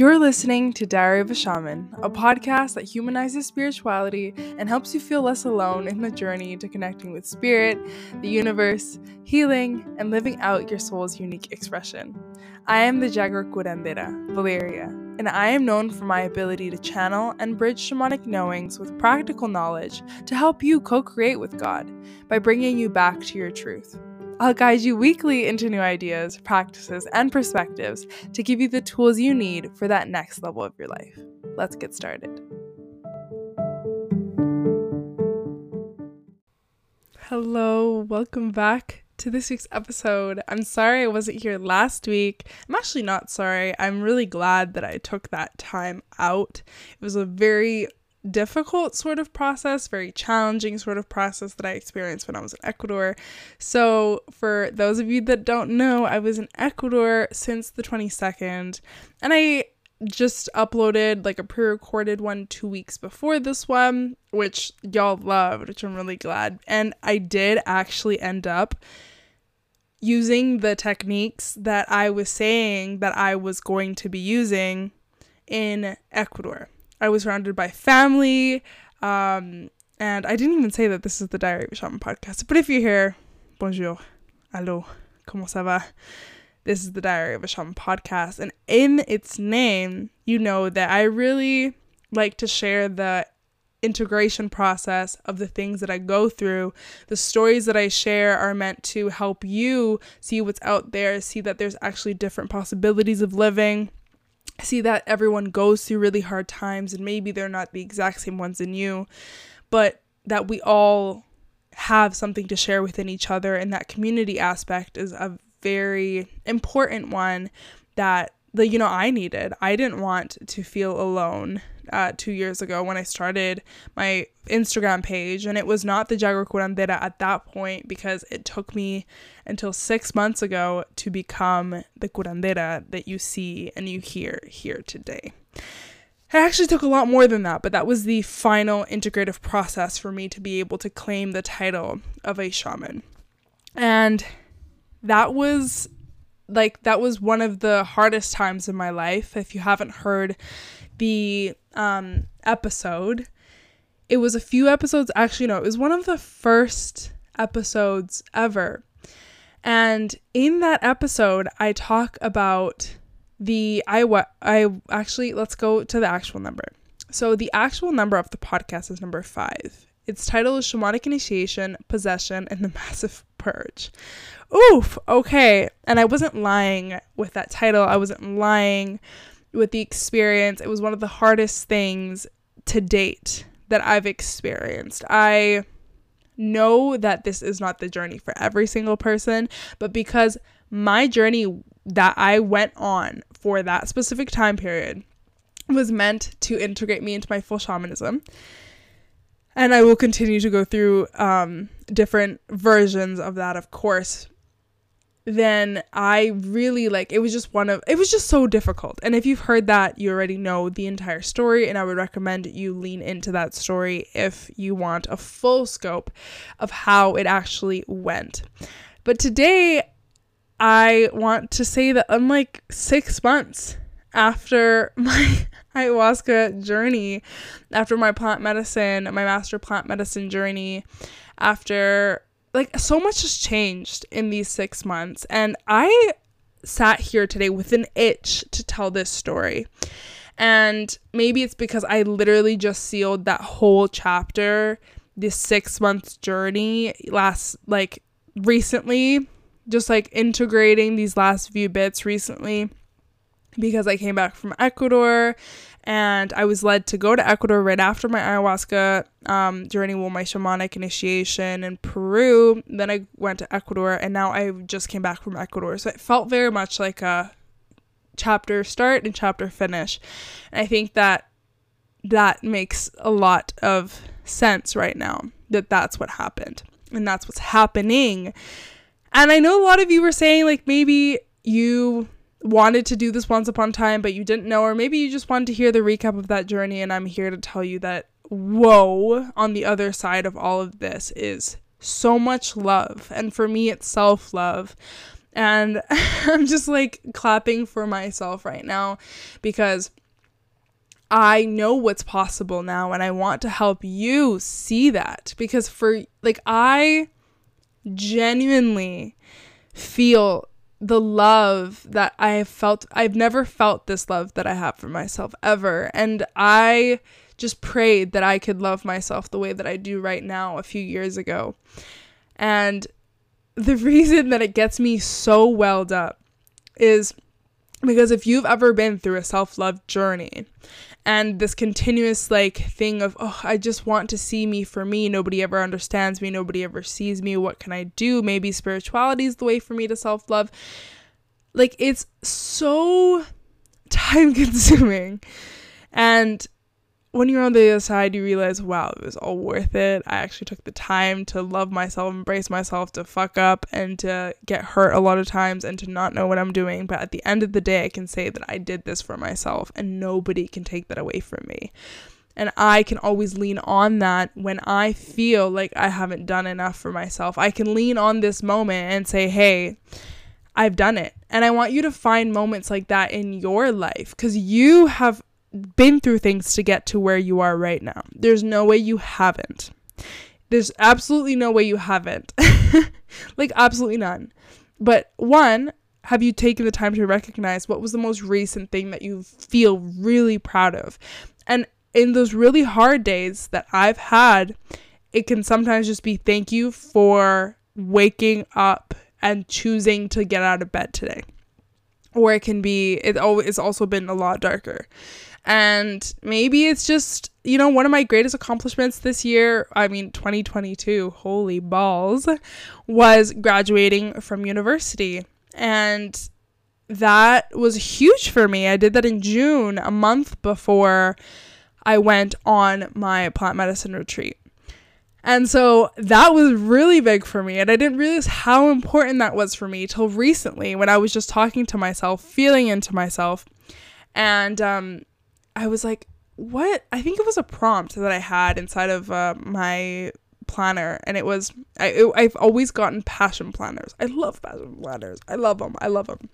You're listening to Diary of a Shaman, a podcast that humanizes spirituality and helps you feel less alone in the journey to connecting with spirit, the universe, healing, and living out your soul's unique expression. I am the Jaguar Curandera, Valeria, and I am known for my ability to channel and bridge shamanic knowings with practical knowledge to help you co create with God by bringing you back to your truth. I'll guide you weekly into new ideas, practices, and perspectives to give you the tools you need for that next level of your life. Let's get started. Hello, welcome back to this week's episode. I'm sorry I wasn't here last week. I'm actually not sorry. I'm really glad that I took that time out. It was a very difficult sort of process, very challenging sort of process that I experienced when I was in Ecuador. So, for those of you that don't know, I was in Ecuador since the 22nd, and I just uploaded like a pre recorded one two weeks before this one, which y'all loved, which I'm really glad. And I did actually end up using the techniques that I was saying that I was going to be using in Ecuador. I was surrounded by family. Um, and I didn't even say that this is the Diary of a Shaman podcast. But if you're here, bonjour, hello, comment ça va? This is the Diary of a Shaman podcast. And in its name, you know that I really like to share the integration process of the things that I go through. The stories that I share are meant to help you see what's out there, see that there's actually different possibilities of living see that everyone goes through really hard times and maybe they're not the exact same ones in you, but that we all have something to share within each other and that community aspect is a very important one that the you know I needed. I didn't want to feel alone uh, two years ago when I started my Instagram page, and it was not the Jaguar Curandera at that point because it took me until six months ago to become the curandera that you see and you hear here today. It actually took a lot more than that, but that was the final integrative process for me to be able to claim the title of a shaman. And that was like that was one of the hardest times in my life. If you haven't heard the um, episode, it was a few episodes. Actually, no, it was one of the first episodes ever. And in that episode, I talk about the I what I actually let's go to the actual number. So the actual number of the podcast is number five. Its title is Shamanic Initiation, Possession, and the Massive Purge. Oof, okay. And I wasn't lying with that title. I wasn't lying with the experience. It was one of the hardest things to date that I've experienced. I know that this is not the journey for every single person, but because my journey that I went on for that specific time period was meant to integrate me into my full shamanism. And I will continue to go through um, different versions of that, of course then I really like it was just one of it was just so difficult. And if you've heard that, you already know the entire story and I would recommend you lean into that story if you want a full scope of how it actually went. But today I want to say that unlike 6 months after my ayahuasca journey, after my plant medicine, my master plant medicine journey, after like so much has changed in these six months and i sat here today with an itch to tell this story. And maybe it's because i literally just sealed that whole chapter this six months journey last like recently just like integrating these last few bits recently because I came back from Ecuador and I was led to go to Ecuador right after my ayahuasca um, journey, well, my shamanic initiation in Peru. Then I went to Ecuador, and now I just came back from Ecuador. So it felt very much like a chapter start and chapter finish. And I think that that makes a lot of sense right now that that's what happened and that's what's happening. And I know a lot of you were saying, like, maybe you wanted to do this once upon a time, but you didn't know, or maybe you just wanted to hear the recap of that journey. And I'm here to tell you that, whoa, on the other side of all of this is so much love. And for me, it's self love. And I'm just like clapping for myself right now because I know what's possible now and I want to help you see that because for like I genuinely feel the love that I have felt I've never felt this love that I have for myself ever and I just prayed that I could love myself the way that I do right now a few years ago. And the reason that it gets me so welled up is because if you've ever been through a self-love journey and this continuous like thing of oh i just want to see me for me. Nobody ever understands me. Nobody ever sees me. What can i do? Maybe spirituality is the way for me to self-love. Like it's so time consuming and when you're on the other side, you realize, wow, it was all worth it. I actually took the time to love myself, embrace myself, to fuck up and to get hurt a lot of times and to not know what I'm doing. But at the end of the day, I can say that I did this for myself and nobody can take that away from me. And I can always lean on that when I feel like I haven't done enough for myself. I can lean on this moment and say, hey, I've done it. And I want you to find moments like that in your life because you have been through things to get to where you are right now. There's no way you haven't. There's absolutely no way you haven't. like, absolutely none. But one, have you taken the time to recognize what was the most recent thing that you feel really proud of? And in those really hard days that I've had, it can sometimes just be thank you for waking up and choosing to get out of bed today. Or it can be, it it's also been a lot darker. And maybe it's just, you know, one of my greatest accomplishments this year, I mean, 2022, holy balls, was graduating from university. And that was huge for me. I did that in June, a month before I went on my plant medicine retreat. And so that was really big for me. And I didn't realize how important that was for me till recently when I was just talking to myself, feeling into myself. And um, I was like, what? I think it was a prompt that I had inside of uh, my planner and it was I it, I've always gotten passion planners. I love passion planners. I love them. I love them.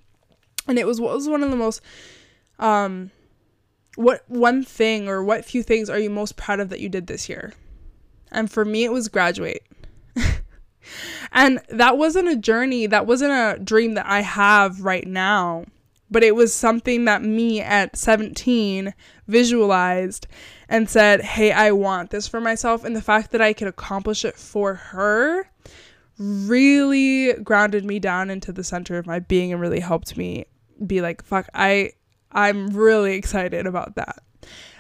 And it was what was one of the most um what one thing or what few things are you most proud of that you did this year? And for me it was graduate. and that wasn't a journey, that wasn't a dream that I have right now but it was something that me at 17 visualized and said, Hey, I want this for myself. And the fact that I could accomplish it for her really grounded me down into the center of my being and really helped me be like, fuck, I I'm really excited about that.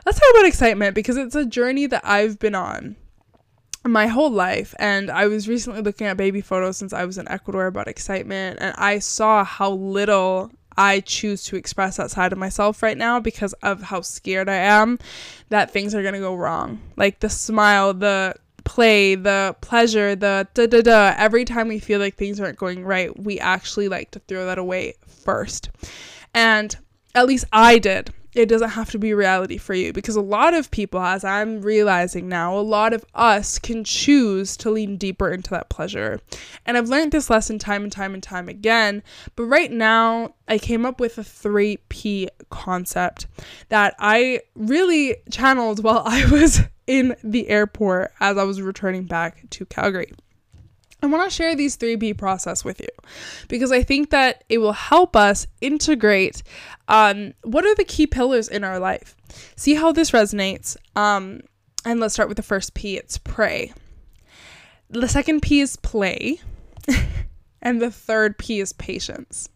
Let's talk about excitement because it's a journey that I've been on my whole life and I was recently looking at baby photos since I was in Ecuador about excitement and I saw how little I choose to express that side of myself right now because of how scared I am that things are going to go wrong. Like the smile, the play, the pleasure, the da da da. Every time we feel like things aren't going right, we actually like to throw that away first. And at least I did it doesn't have to be reality for you because a lot of people, as I'm realizing now, a lot of us can choose to lean deeper into that pleasure. And I've learned this lesson time and time and time again. But right now, I came up with a 3P concept that I really channeled while I was in the airport as I was returning back to Calgary. I want to share these 3P process with you because I think that it will help us integrate um, what are the key pillars in our life. See how this resonates. Um, and let's start with the first P it's pray. The second P is play. and the third P is patience.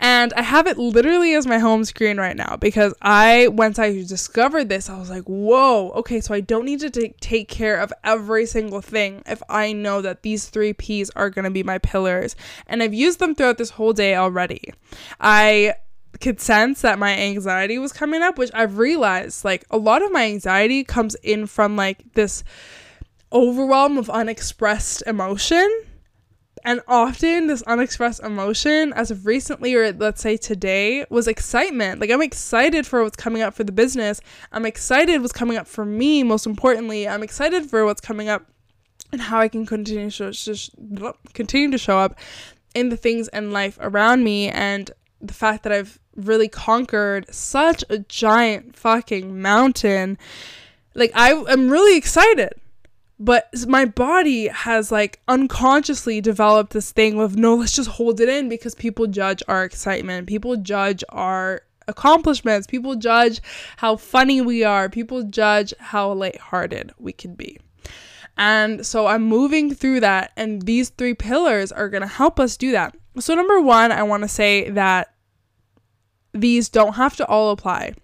And I have it literally as my home screen right now because I, once I discovered this, I was like, whoa, okay, so I don't need to t- take care of every single thing if I know that these three P's are going to be my pillars. And I've used them throughout this whole day already. I could sense that my anxiety was coming up, which I've realized like a lot of my anxiety comes in from like this overwhelm of unexpressed emotion and often this unexpressed emotion, as of recently or let's say today, was excitement. Like I'm excited for what's coming up for the business. I'm excited what's coming up for me, most importantly. I'm excited for what's coming up and how I can continue to show, continue to show up in the things in life around me and the fact that I've really conquered such a giant fucking mountain. Like I am really excited. But my body has like unconsciously developed this thing of no, let's just hold it in because people judge our excitement. People judge our accomplishments. People judge how funny we are. People judge how lighthearted we can be. And so I'm moving through that, and these three pillars are going to help us do that. So, number one, I want to say that these don't have to all apply,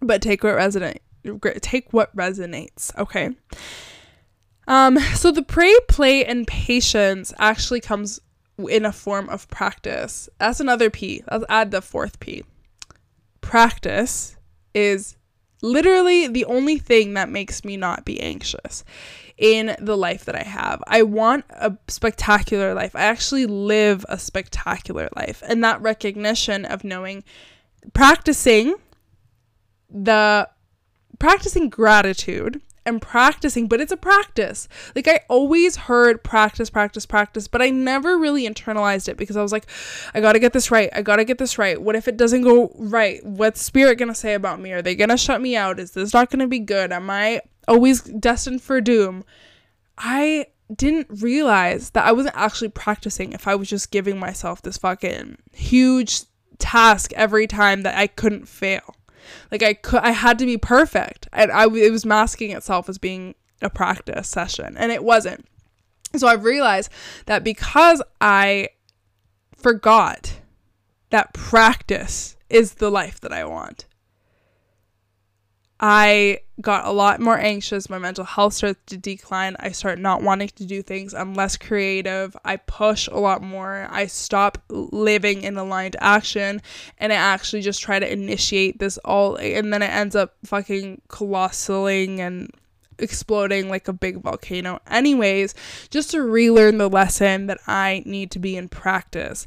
but take what resonate. Take what resonates. Okay. Um. So the pray, play, and patience actually comes in a form of practice. That's another P. Let's add the fourth P. Practice is literally the only thing that makes me not be anxious in the life that I have. I want a spectacular life. I actually live a spectacular life. And that recognition of knowing, practicing the practicing gratitude and practicing, but it's a practice. Like I always heard practice, practice, practice, but I never really internalized it because I was like, I gotta get this right. I gotta get this right. What if it doesn't go right? What's spirit gonna say about me? Are they gonna shut me out? Is this not gonna be good? Am I always destined for doom? I didn't realize that I wasn't actually practicing if I was just giving myself this fucking huge task every time that I couldn't fail. Like I could, I had to be perfect, and I it was masking itself as being a practice session, and it wasn't. So I've realized that because I forgot that practice is the life that I want. I got a lot more anxious. My mental health starts to decline. I start not wanting to do things. I'm less creative. I push a lot more. I stop living in aligned action and I actually just try to initiate this all. And then it ends up fucking colossaling and exploding like a big volcano. Anyways, just to relearn the lesson that I need to be in practice.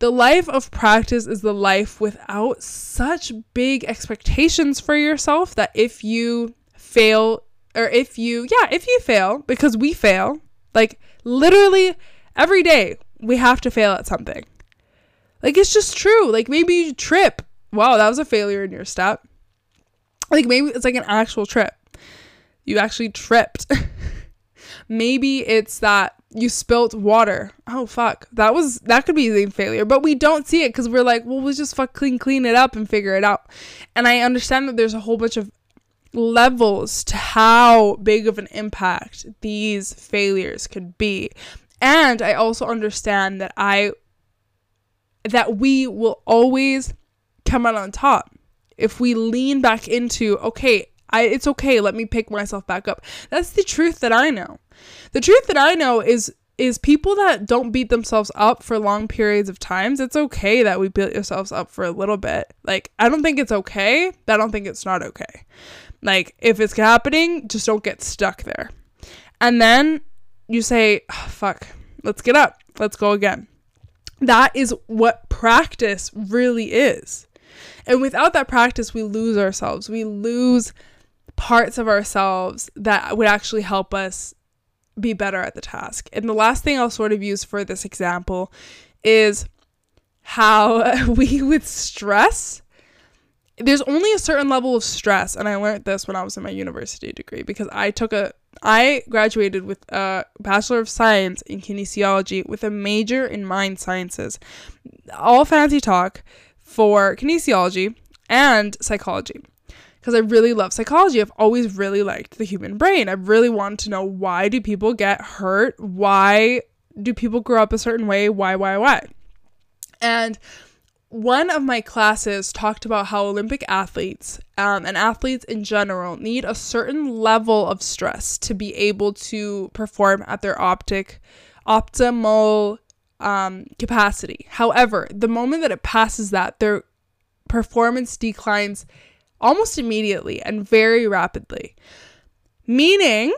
The life of practice is the life without such big expectations for yourself that if you fail, or if you, yeah, if you fail, because we fail, like literally every day we have to fail at something. Like it's just true. Like maybe you trip. Wow, that was a failure in your step. Like maybe it's like an actual trip. You actually tripped. maybe it's that you spilt water. Oh fuck. That was that could be a failure, but we don't see it because we're like, well, we'll just fuck clean clean it up and figure it out. And I understand that there's a whole bunch of levels to how big of an impact these failures could be. And I also understand that I that we will always come out on top if we lean back into okay, I it's okay, let me pick myself back up. That's the truth that I know. The truth that I know is is people that don't beat themselves up for long periods of times. It's okay that we beat ourselves up for a little bit. Like I don't think it's okay, but I don't think it's not okay. Like if it's happening, just don't get stuck there. And then you say, oh, "Fuck, let's get up. Let's go again." That is what practice really is. And without that practice, we lose ourselves. We lose parts of ourselves that would actually help us be better at the task. And the last thing I'll sort of use for this example is how we, with stress, there's only a certain level of stress. And I learned this when I was in my university degree because I took a, I graduated with a Bachelor of Science in Kinesiology with a major in Mind Sciences. All fancy talk for kinesiology and psychology because I really love psychology. I've always really liked the human brain. I've really wanted to know why do people get hurt? Why do people grow up a certain way? Why, why, why? And one of my classes talked about how Olympic athletes um, and athletes in general need a certain level of stress to be able to perform at their optic optimal um, capacity. However, the moment that it passes that, their performance declines almost immediately and very rapidly. Meaning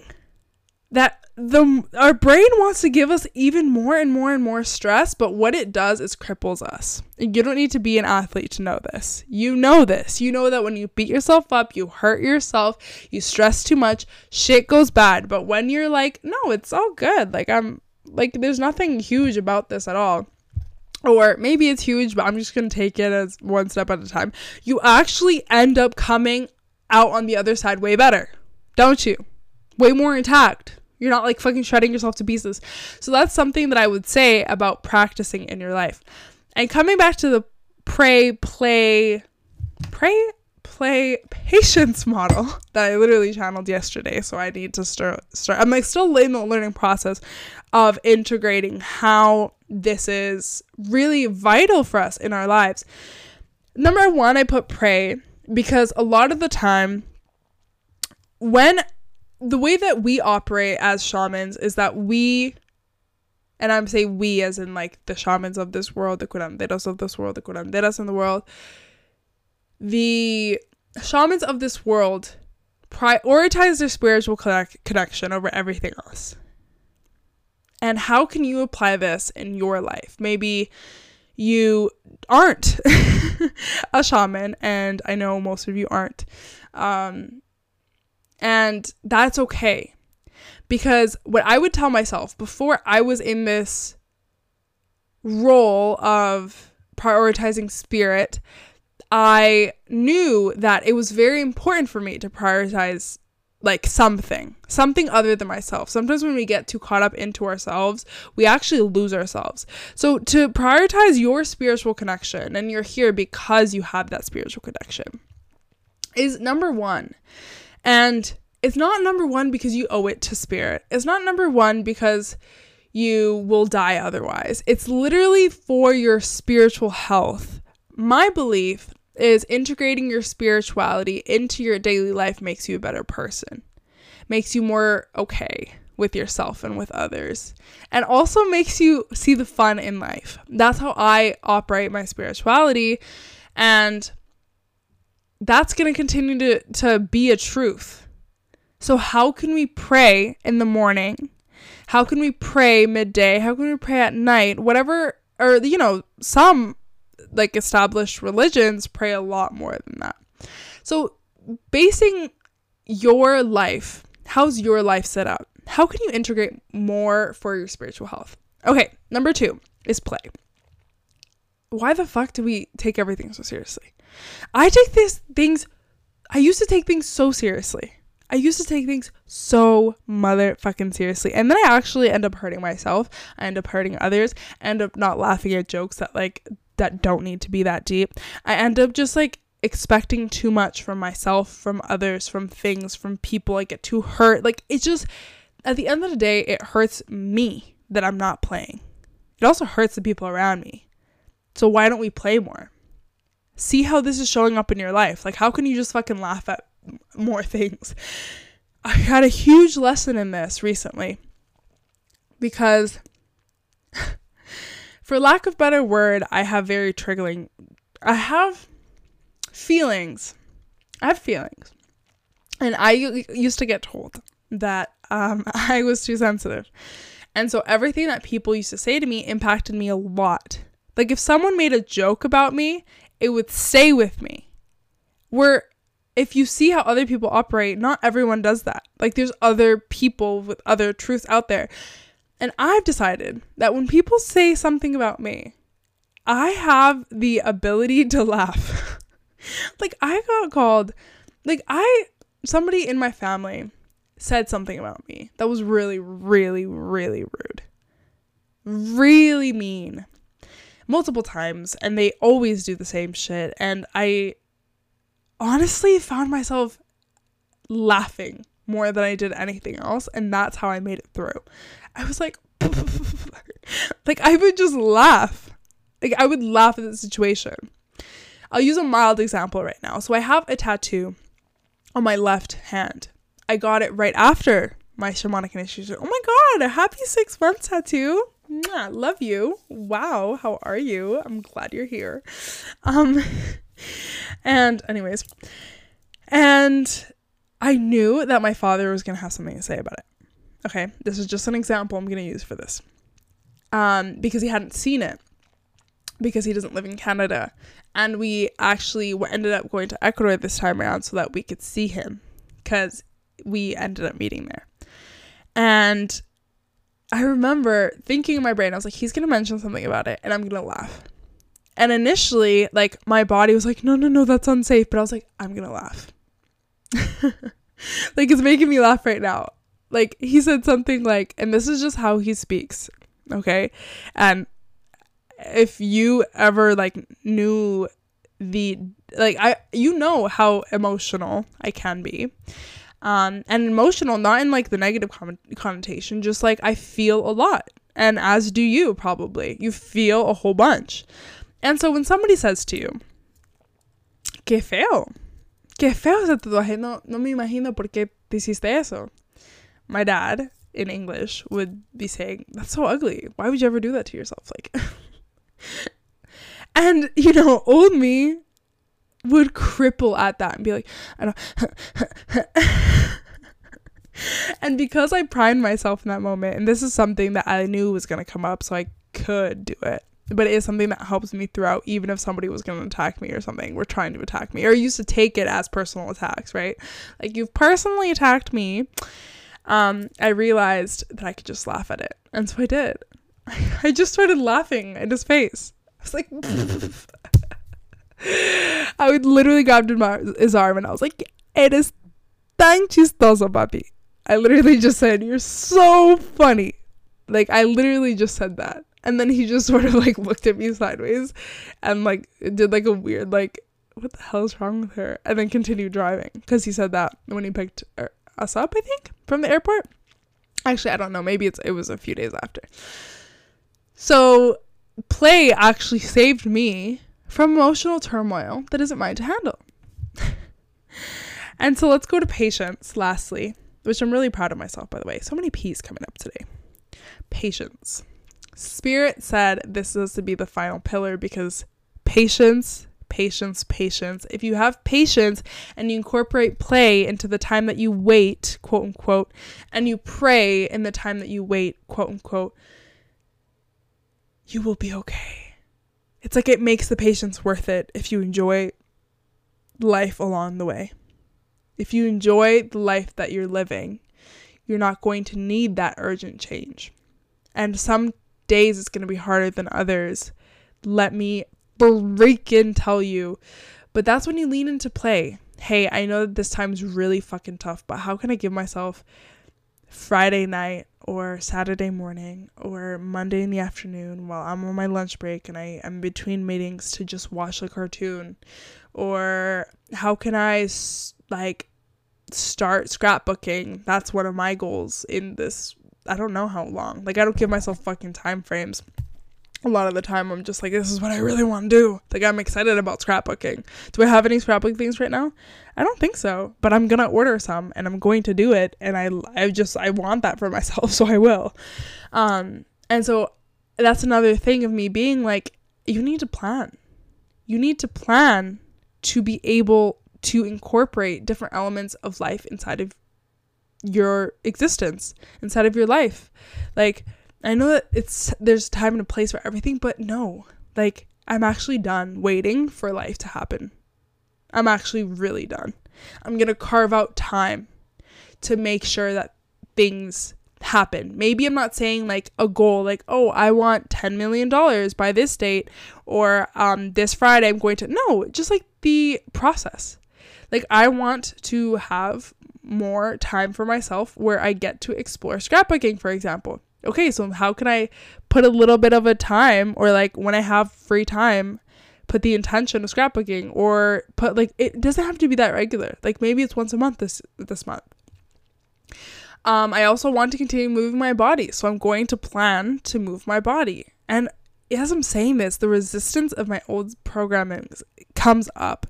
that the our brain wants to give us even more and more and more stress, but what it does is cripples us. You don't need to be an athlete to know this. You know this. You know that when you beat yourself up, you hurt yourself, you stress too much, shit goes bad. But when you're like, no, it's all good. Like I'm like there's nothing huge about this at all. Or maybe it's huge, but I'm just going to take it as one step at a time. You actually end up coming out on the other side way better, don't you? Way more intact. You're not like fucking shredding yourself to pieces. So that's something that I would say about practicing in your life. And coming back to the pray, play, pray, play, patience model that I literally channeled yesterday. So I need to start. Start. I'm like still in the learning process of integrating how this is really vital for us in our lives. Number one, I put pray because a lot of the time, when the way that we operate as shamans is that we and I'm saying we as in like the shamans of this world, the curanderos of this world, the curanderas in the world. The shamans of this world prioritize their spiritual connect- connection over everything else. And how can you apply this in your life? Maybe you aren't a shaman, and I know most of you aren't. Um, and that's okay. Because what I would tell myself before I was in this role of prioritizing spirit, I knew that it was very important for me to prioritize like something, something other than myself. Sometimes when we get too caught up into ourselves, we actually lose ourselves. So to prioritize your spiritual connection, and you're here because you have that spiritual connection, is number one. And it's not number one because you owe it to spirit. It's not number one because you will die otherwise. It's literally for your spiritual health. My belief is integrating your spirituality into your daily life makes you a better person, makes you more okay with yourself and with others, and also makes you see the fun in life. That's how I operate my spirituality. And that's going to continue to, to be a truth. So, how can we pray in the morning? How can we pray midday? How can we pray at night? Whatever, or, you know, some like established religions pray a lot more than that. So, basing your life, how's your life set up? How can you integrate more for your spiritual health? Okay, number two is play. Why the fuck do we take everything so seriously? I take these things, I used to take things so seriously. I used to take things so motherfucking seriously. And then I actually end up hurting myself. I end up hurting others. I end up not laughing at jokes that like that don't need to be that deep. I end up just like expecting too much from myself, from others, from things, from people. I get too hurt. Like it's just at the end of the day, it hurts me that I'm not playing. It also hurts the people around me. So why don't we play more? See how this is showing up in your life. Like how can you just fucking laugh at more things? I had a huge lesson in this recently because for lack of better word, I have very triggering. I have feelings. I have feelings. And I used to get told that um, I was too sensitive. And so everything that people used to say to me impacted me a lot. Like if someone made a joke about me, it would stay with me. Where if you see how other people operate, not everyone does that. Like there's other people with other truths out there. And I've decided that when people say something about me, I have the ability to laugh. like I got called like I somebody in my family said something about me that was really really really rude. Really mean. Multiple times and they always do the same shit and I honestly found myself laughing more than I did anything else and that's how I made it through. I was like, like I would just laugh. Like I would laugh at the situation. I'll use a mild example right now. So I have a tattoo on my left hand. I got it right after my shamanic initiation. Oh my god, a happy six months tattoo. Mwah, love you. Wow, how are you? I'm glad you're here. Um and anyways, and I knew that my father was gonna have something to say about it. Okay, this is just an example I'm going to use for this. Um, because he hadn't seen it because he doesn't live in Canada. And we actually ended up going to Ecuador this time around so that we could see him because we ended up meeting there. And I remember thinking in my brain, I was like, he's gonna mention something about it and I'm gonna laugh. And initially, like my body was like, no, no, no, that's unsafe. But I was like, I'm gonna laugh. like it's making me laugh right now. Like he said something like, and this is just how he speaks, okay? And if you ever like knew the like I you know how emotional I can be. Um and emotional not in like the negative con- connotation, just like I feel a lot. And as do you probably. You feel a whole bunch. And so when somebody says to you, qué feo, qué feo ese tatuaje, no, no me imagino por qué te hiciste eso. My dad, in English, would be saying, that's so ugly. Why would you ever do that to yourself? Like, and, you know, old me would cripple at that and be like, I don't. and because I pride myself in that moment, and this is something that I knew was going to come up, so I could do it but it is something that helps me throughout even if somebody was going to attack me or something we're trying to attack me or used to take it as personal attacks right like you've personally attacked me um i realized that i could just laugh at it. And so i did. I just started laughing in his face. I was like i would literally grabbed his arm and i was like eres tan chistoso papi. I literally just said you're so funny. Like i literally just said that. And then he just sort of like looked at me sideways and like did like a weird like what the hell is wrong with her? And then continued driving because he said that when he picked er, us up i think from the airport. Actually i don't know. Maybe it's it was a few days after. So play actually saved me from emotional turmoil that isn't mine to handle. And so let's go to patience lastly which i'm really proud of myself by the way. So many p's coming up today. Patience. Spirit said this is to be the final pillar because patience, patience, patience. If you have patience and you incorporate play into the time that you wait, quote unquote, and you pray in the time that you wait, quote unquote, you will be okay. It's like it makes the patience worth it if you enjoy life along the way. If you enjoy the life that you're living, you're not going to need that urgent change. And some days it's going to be harder than others. Let me freaking tell you. But that's when you lean into play. Hey, I know that this time's really fucking tough, but how can I give myself Friday night or Saturday morning or Monday in the afternoon while I'm on my lunch break and I am between meetings to just watch a cartoon? Or how can I like start scrapbooking? That's one of my goals in this I don't know how long. Like I don't give myself fucking time frames. A lot of the time I'm just like this is what I really want to do. Like I'm excited about scrapbooking. Do I have any scrapbook things right now? I don't think so, but I'm going to order some and I'm going to do it and I I just I want that for myself, so I will. Um and so that's another thing of me being like you need to plan. You need to plan to be able to incorporate different elements of life inside of your existence inside of your life. Like I know that it's there's time and a place for everything, but no. Like I'm actually done waiting for life to happen. I'm actually really done. I'm going to carve out time to make sure that things happen. Maybe I'm not saying like a goal like, "Oh, I want 10 million dollars by this date or um this Friday I'm going to." No, just like the process. Like I want to have more time for myself where I get to explore scrapbooking, for example. Okay, so how can I put a little bit of a time or like when I have free time, put the intention of scrapbooking or put like it doesn't have to be that regular. Like maybe it's once a month this this month. Um, I also want to continue moving my body, so I'm going to plan to move my body. And as I'm saying this, the resistance of my old programming comes up.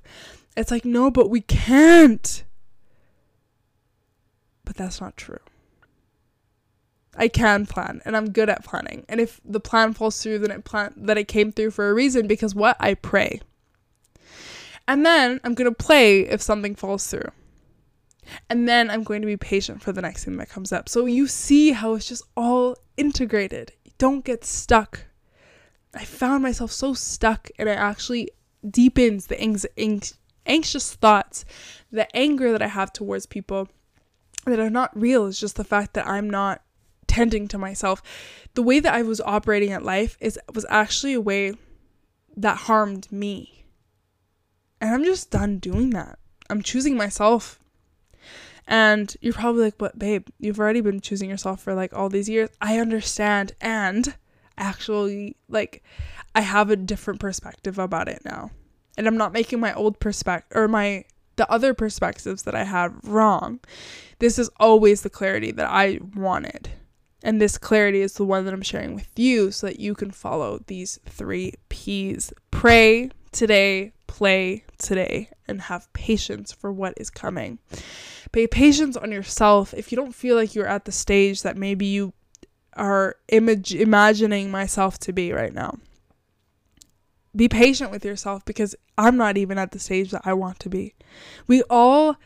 It's like, no, but we can't. But that's not true. I can plan and I'm good at planning. And if the plan falls through, then it plan that it came through for a reason because what? I pray. And then I'm going to play if something falls through. And then I'm going to be patient for the next thing that comes up. So you see how it's just all integrated. don't get stuck. I found myself so stuck and it actually deepens the anx- anxious thoughts, the anger that I have towards people that are not real is just the fact that I'm not tending to myself. The way that I was operating at life is was actually a way that harmed me. And I'm just done doing that. I'm choosing myself. And you're probably like, but babe, you've already been choosing yourself for like all these years. I understand. And actually, like, I have a different perspective about it now. And I'm not making my old perspective or my the other perspectives that I had wrong. This is always the clarity that I wanted. And this clarity is the one that I'm sharing with you so that you can follow these three P's. Pray today, play today, and have patience for what is coming. Pay patience on yourself if you don't feel like you're at the stage that maybe you are imagining myself to be right now. Be patient with yourself because I'm not even at the stage that I want to be. We all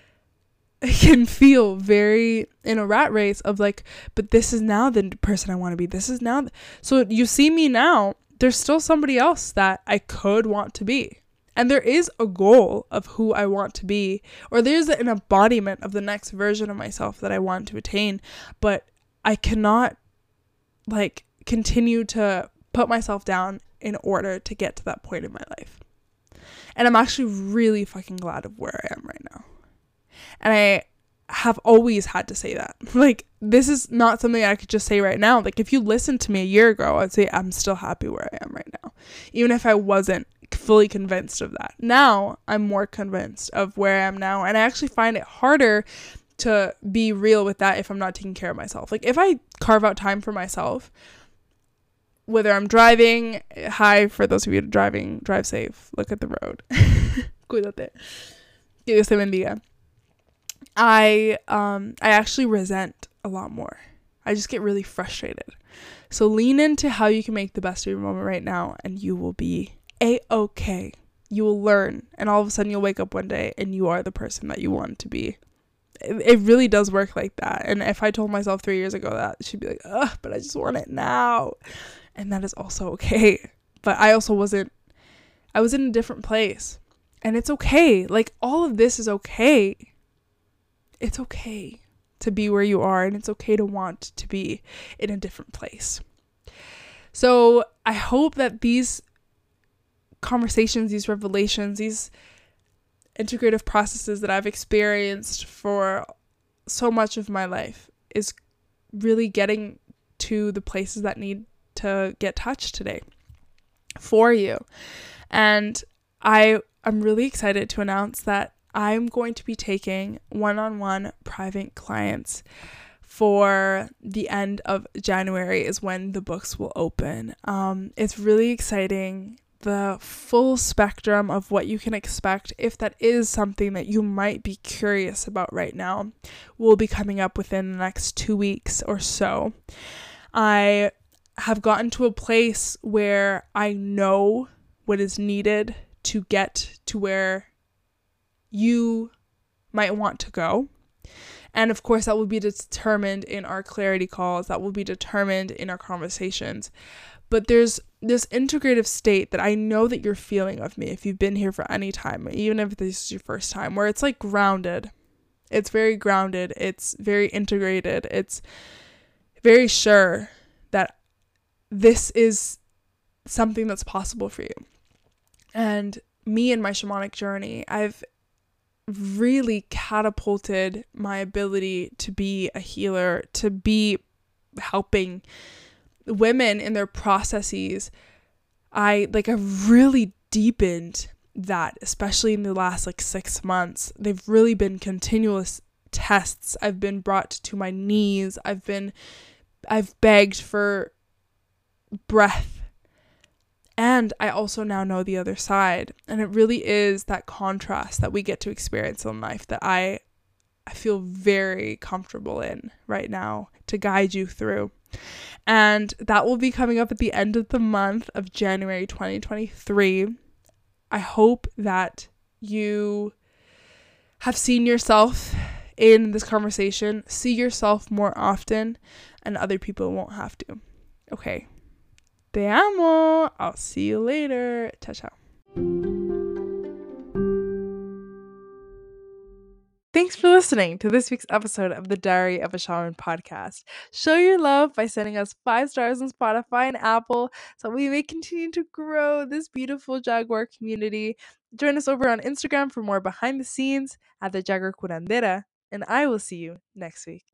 can feel very in a rat race of like, but this is now the person I want to be. This is now. Th-. So you see me now, there's still somebody else that I could want to be. And there is a goal of who I want to be, or there's an embodiment of the next version of myself that I want to attain. But I cannot like continue to put myself down in order to get to that point in my life. And I'm actually really fucking glad of where I am right now. And I have always had to say that. Like, this is not something I could just say right now. Like, if you listened to me a year ago, I'd say I'm still happy where I am right now, even if I wasn't fully convinced of that. Now, I'm more convinced of where I am now. And I actually find it harder to be real with that if I'm not taking care of myself. Like, if I carve out time for myself, whether I'm driving, hi for those of you driving, drive safe, look at the road. Cuídate. Que Dios te bendiga. I um I actually resent a lot more. I just get really frustrated. So lean into how you can make the best of your moment right now and you will be a okay. You will learn and all of a sudden you'll wake up one day and you are the person that you want to be. It, really does work like that. And if I told myself 3 years ago that, she'd be like, "Ugh, but I just want it now." And that is also okay. But I also wasn't I was in a different place. And it's okay. Like all of this is okay it's okay to be where you are and it's okay to want to be in a different place. So I hope that these conversations, these revelations, these integrative processes that I've experienced for so much of my life is really getting to the places that need to get touched today for you. And I I'm really excited to announce that I'm going to be taking one on one private clients for the end of January, is when the books will open. Um, it's really exciting. The full spectrum of what you can expect, if that is something that you might be curious about right now, will be coming up within the next two weeks or so. I have gotten to a place where I know what is needed to get to where you might want to go. And of course, that will be determined in our clarity calls, that will be determined in our conversations. But there's this integrative state that I know that you're feeling of me if you've been here for any time, even if this is your first time, where it's like grounded. It's very grounded, it's very integrated, it's very sure that this is something that's possible for you. And me and my shamanic journey, I've really catapulted my ability to be a healer, to be helping women in their processes. I like I've really deepened that, especially in the last like six months. They've really been continuous tests. I've been brought to my knees. I've been I've begged for breath and I also now know the other side. And it really is that contrast that we get to experience in life that I I feel very comfortable in right now to guide you through. And that will be coming up at the end of the month of January 2023. I hope that you have seen yourself in this conversation, see yourself more often, and other people won't have to. Okay, Te amo. I'll see you later. Ciao, ciao. Thanks for listening to this week's episode of the Diary of a Shaman podcast. Show your love by sending us five stars on Spotify and Apple so we may continue to grow this beautiful Jaguar community. Join us over on Instagram for more behind the scenes at the Jaguar Curandera, and I will see you next week.